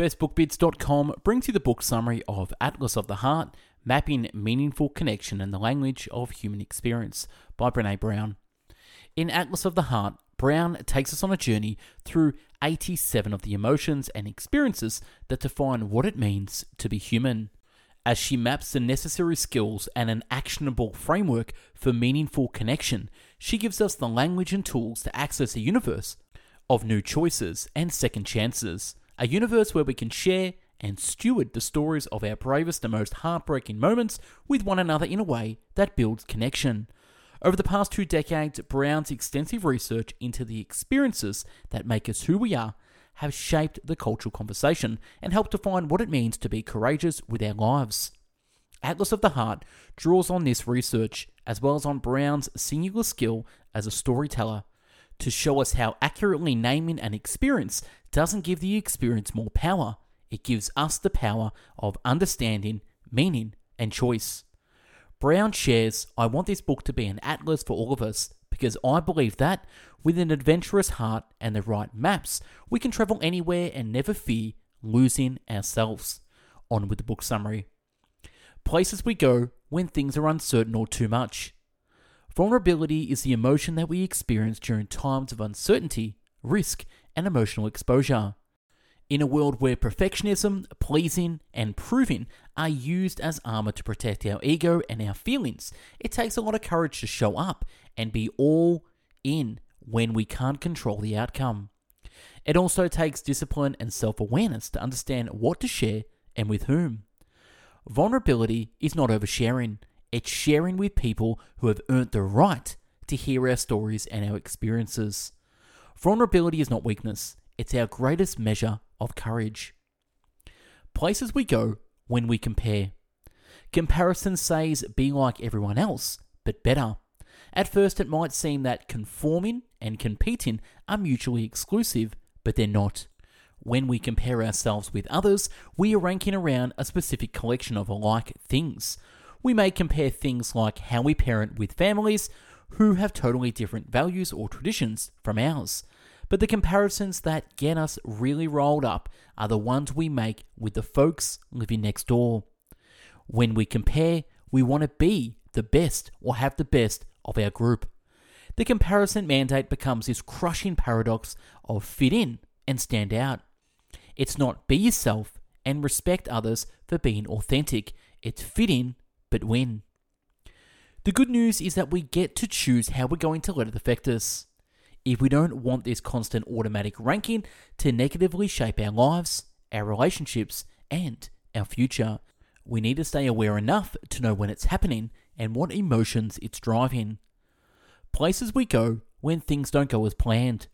BestBookBits.com brings you the book summary of Atlas of the Heart Mapping Meaningful Connection in the Language of Human Experience by Brené Brown. In Atlas of the Heart, Brown takes us on a journey through 87 of the emotions and experiences that define what it means to be human. As she maps the necessary skills and an actionable framework for meaningful connection, she gives us the language and tools to access a universe of new choices and second chances a universe where we can share and steward the stories of our bravest and most heartbreaking moments with one another in a way that builds connection. Over the past two decades, Brown's extensive research into the experiences that make us who we are have shaped the cultural conversation and helped define what it means to be courageous with our lives. Atlas of the Heart draws on this research as well as on Brown's singular skill as a storyteller to show us how accurately naming an experience doesn't give the experience more power, it gives us the power of understanding, meaning, and choice. Brown shares, I want this book to be an atlas for all of us because I believe that, with an adventurous heart and the right maps, we can travel anywhere and never fear losing ourselves. On with the book summary. Places we go when things are uncertain or too much. Vulnerability is the emotion that we experience during times of uncertainty, risk, and emotional exposure. In a world where perfectionism, pleasing, and proving are used as armor to protect our ego and our feelings, it takes a lot of courage to show up and be all in when we can't control the outcome. It also takes discipline and self awareness to understand what to share and with whom. Vulnerability is not oversharing, it's sharing with people who have earned the right to hear our stories and our experiences. Vulnerability is not weakness, it's our greatest measure of courage. Places we go when we compare. Comparison says be like everyone else, but better. At first, it might seem that conforming and competing are mutually exclusive, but they're not. When we compare ourselves with others, we are ranking around a specific collection of alike things. We may compare things like how we parent with families who have totally different values or traditions from ours. But the comparisons that get us really rolled up are the ones we make with the folks living next door. When we compare, we want to be the best or have the best of our group. The comparison mandate becomes this crushing paradox of fit in and stand out. It's not be yourself and respect others for being authentic, it's fit in but win. The good news is that we get to choose how we're going to let it affect us if we don't want this constant automatic ranking to negatively shape our lives, our relationships, and our future. We need to stay aware enough to know when it's happening and what emotions it's driving. Places we go when things don't go as planned.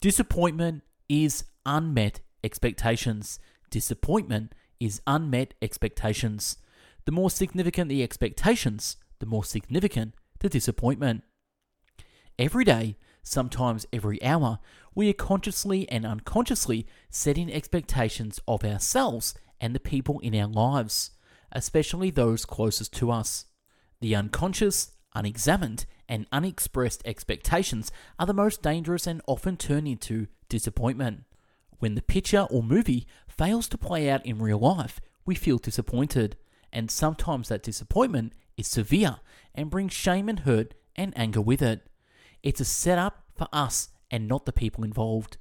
Disappointment is unmet expectations. Disappointment is unmet expectations. The more significant the expectations, the more significant the disappointment. Every day, sometimes every hour, we are consciously and unconsciously setting expectations of ourselves and the people in our lives, especially those closest to us. The unconscious, unexamined, and unexpressed expectations are the most dangerous and often turn into disappointment. When the picture or movie fails to play out in real life, we feel disappointed, and sometimes that disappointment is severe and brings shame and hurt and anger with it. It's a setup for us and not the people involved.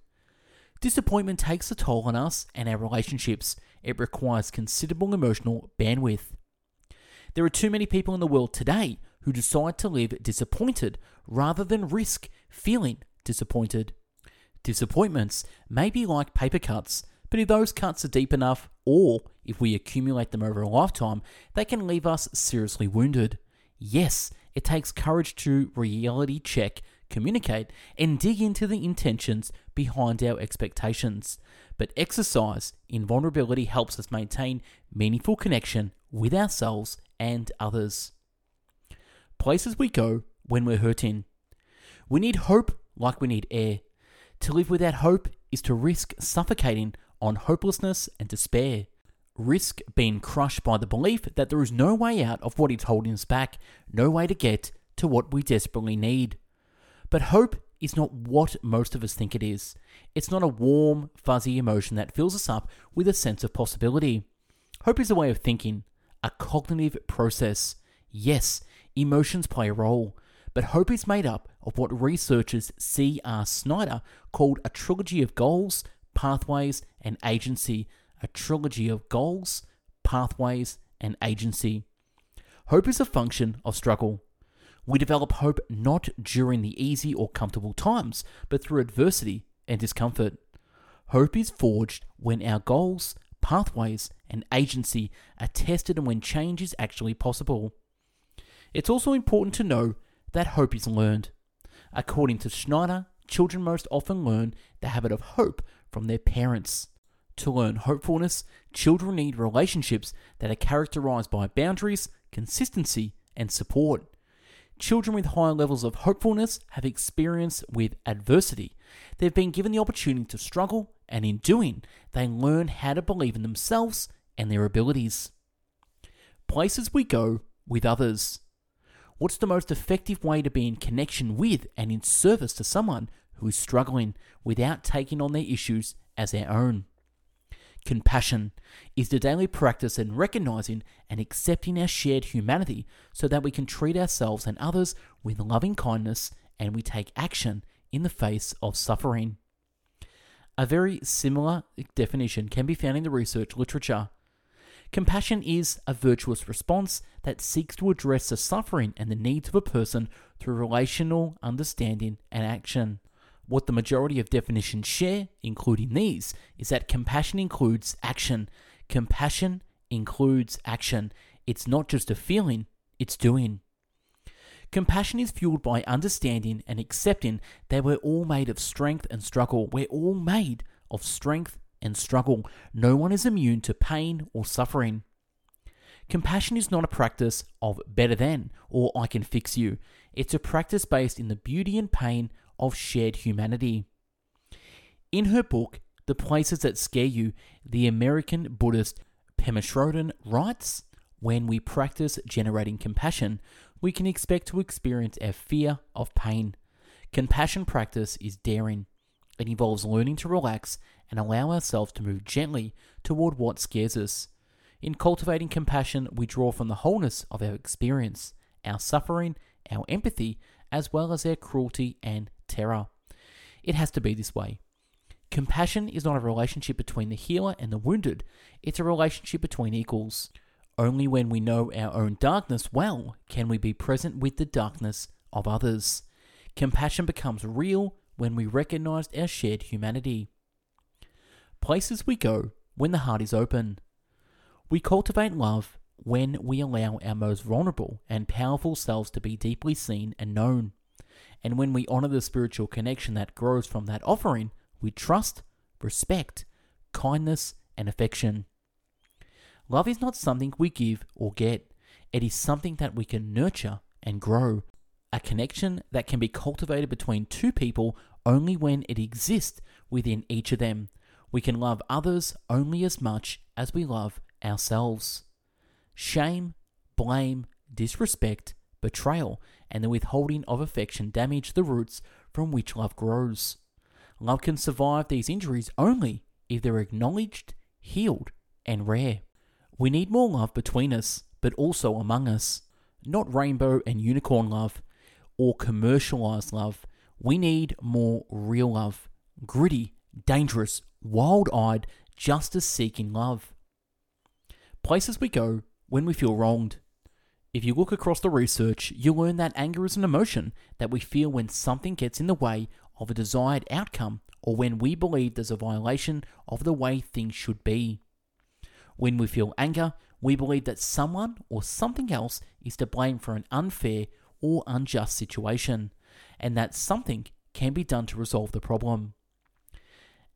Disappointment takes a toll on us and our relationships. It requires considerable emotional bandwidth. There are too many people in the world today who decide to live disappointed rather than risk feeling disappointed. Disappointments may be like paper cuts, but if those cuts are deep enough, or if we accumulate them over a lifetime, they can leave us seriously wounded. Yes, it takes courage to reality check, communicate, and dig into the intentions behind our expectations. But exercise in vulnerability helps us maintain meaningful connection with ourselves and others. Places we go when we're hurting. We need hope like we need air. To live without hope is to risk suffocating on hopelessness and despair risk being crushed by the belief that there is no way out of what is holding us back, no way to get to what we desperately need. But hope is not what most of us think it is. It's not a warm, fuzzy emotion that fills us up with a sense of possibility. Hope is a way of thinking, a cognitive process. Yes, emotions play a role, but hope is made up of what researchers C.R. Snyder called a trilogy of goals, pathways, and agency. A trilogy of goals, pathways, and agency. Hope is a function of struggle. We develop hope not during the easy or comfortable times, but through adversity and discomfort. Hope is forged when our goals, pathways, and agency are tested and when change is actually possible. It's also important to know that hope is learned. According to Snyder, children most often learn the habit of hope from their parents. To learn hopefulness, children need relationships that are characterized by boundaries, consistency, and support. Children with higher levels of hopefulness have experience with adversity. They've been given the opportunity to struggle, and in doing, they learn how to believe in themselves and their abilities. Places we go with others. What's the most effective way to be in connection with and in service to someone who is struggling without taking on their issues as their own? Compassion is the daily practice in recognizing and accepting our shared humanity so that we can treat ourselves and others with loving kindness and we take action in the face of suffering. A very similar definition can be found in the research literature. Compassion is a virtuous response that seeks to address the suffering and the needs of a person through relational understanding and action. What the majority of definitions share, including these, is that compassion includes action. Compassion includes action. It's not just a feeling, it's doing. Compassion is fueled by understanding and accepting that we're all made of strength and struggle. We're all made of strength and struggle. No one is immune to pain or suffering. Compassion is not a practice of better than or I can fix you. It's a practice based in the beauty and pain of shared humanity. In her book, The Places That Scare You, the American Buddhist Pema Chodron writes When we practice generating compassion, we can expect to experience our fear of pain. Compassion practice is daring. It involves learning to relax and allow ourselves to move gently toward what scares us. In cultivating compassion, we draw from the wholeness of our experience, our suffering, our empathy, as well as our cruelty and terror. It has to be this way. Compassion is not a relationship between the healer and the wounded, it's a relationship between equals. Only when we know our own darkness well can we be present with the darkness of others. Compassion becomes real when we recognize our shared humanity. Places we go when the heart is open. We cultivate love when we allow our most vulnerable and powerful selves to be deeply seen and known. And when we honor the spiritual connection that grows from that offering we trust, respect, kindness, and affection. Love is not something we give or get, it is something that we can nurture and grow. A connection that can be cultivated between two people only when it exists within each of them. We can love others only as much as we love ourselves. Shame, blame, disrespect, betrayal, and the withholding of affection damage the roots from which love grows. Love can survive these injuries only if they're acknowledged, healed, and rare. We need more love between us, but also among us. Not rainbow and unicorn love or commercialized love. We need more real love. Gritty, dangerous, wild eyed, justice seeking love. Places we go when we feel wronged. If you look across the research, you'll learn that anger is an emotion that we feel when something gets in the way of a desired outcome or when we believe there's a violation of the way things should be. When we feel anger, we believe that someone or something else is to blame for an unfair or unjust situation, and that something can be done to resolve the problem.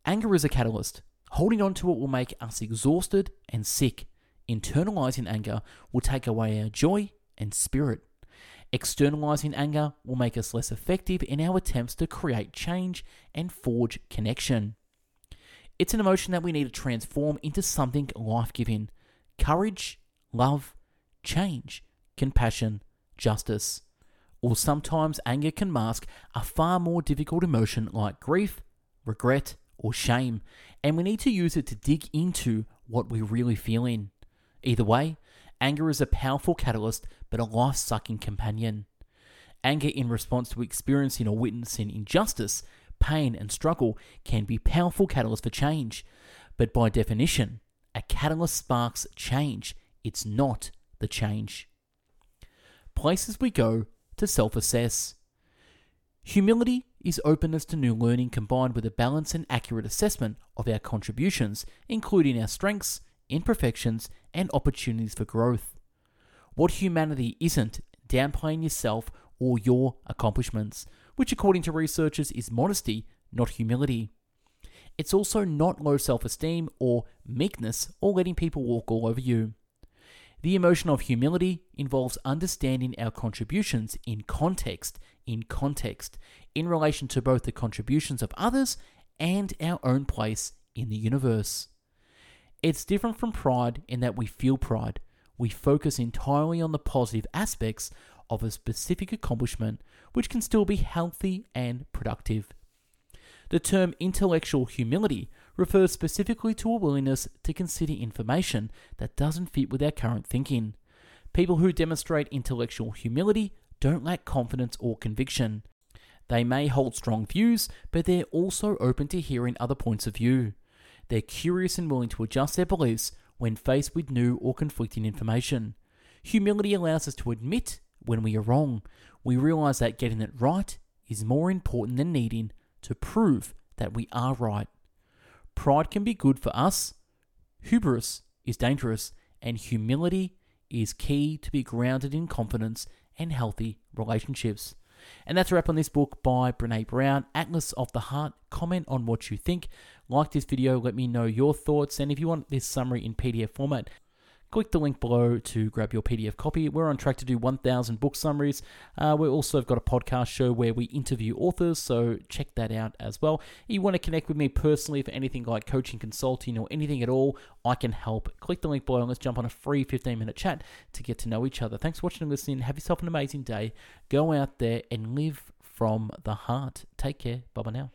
Anger is a catalyst. Holding on to it will make us exhausted and sick, Internalizing anger will take away our joy and spirit. Externalizing anger will make us less effective in our attempts to create change and forge connection. It's an emotion that we need to transform into something life giving courage, love, change, compassion, justice. or sometimes anger can mask a far more difficult emotion like grief, regret, or shame, and we need to use it to dig into what we're really feel in. Either way, anger is a powerful catalyst but a life sucking companion. Anger in response to experiencing or witnessing injustice, pain, and struggle can be powerful catalysts for change, but by definition, a catalyst sparks change. It's not the change. Places we go to self assess. Humility is openness to new learning combined with a balanced and accurate assessment of our contributions, including our strengths, imperfections, and opportunities for growth. What humanity isn't downplaying yourself or your accomplishments, which, according to researchers, is modesty, not humility. It's also not low self esteem or meekness or letting people walk all over you. The emotion of humility involves understanding our contributions in context, in context, in relation to both the contributions of others and our own place in the universe. It's different from pride in that we feel pride. We focus entirely on the positive aspects of a specific accomplishment, which can still be healthy and productive. The term intellectual humility refers specifically to a willingness to consider information that doesn't fit with our current thinking. People who demonstrate intellectual humility don't lack confidence or conviction. They may hold strong views, but they're also open to hearing other points of view. They're curious and willing to adjust their beliefs when faced with new or conflicting information. Humility allows us to admit when we are wrong. We realize that getting it right is more important than needing to prove that we are right. Pride can be good for us, hubris is dangerous, and humility is key to be grounded in confidence and healthy relationships. And that's a wrap on this book by Brené Brown, Atlas of the Heart. Comment on what you think. Like this video, let me know your thoughts. And if you want this summary in PDF format, click the link below to grab your PDF copy. We're on track to do 1,000 book summaries. Uh, we also have got a podcast show where we interview authors, so check that out as well. If you want to connect with me personally for anything like coaching, consulting, or anything at all, I can help. Click the link below and let's jump on a free 15 minute chat to get to know each other. Thanks for watching and listening. Have yourself an amazing day. Go out there and live from the heart. Take care. Bye bye now.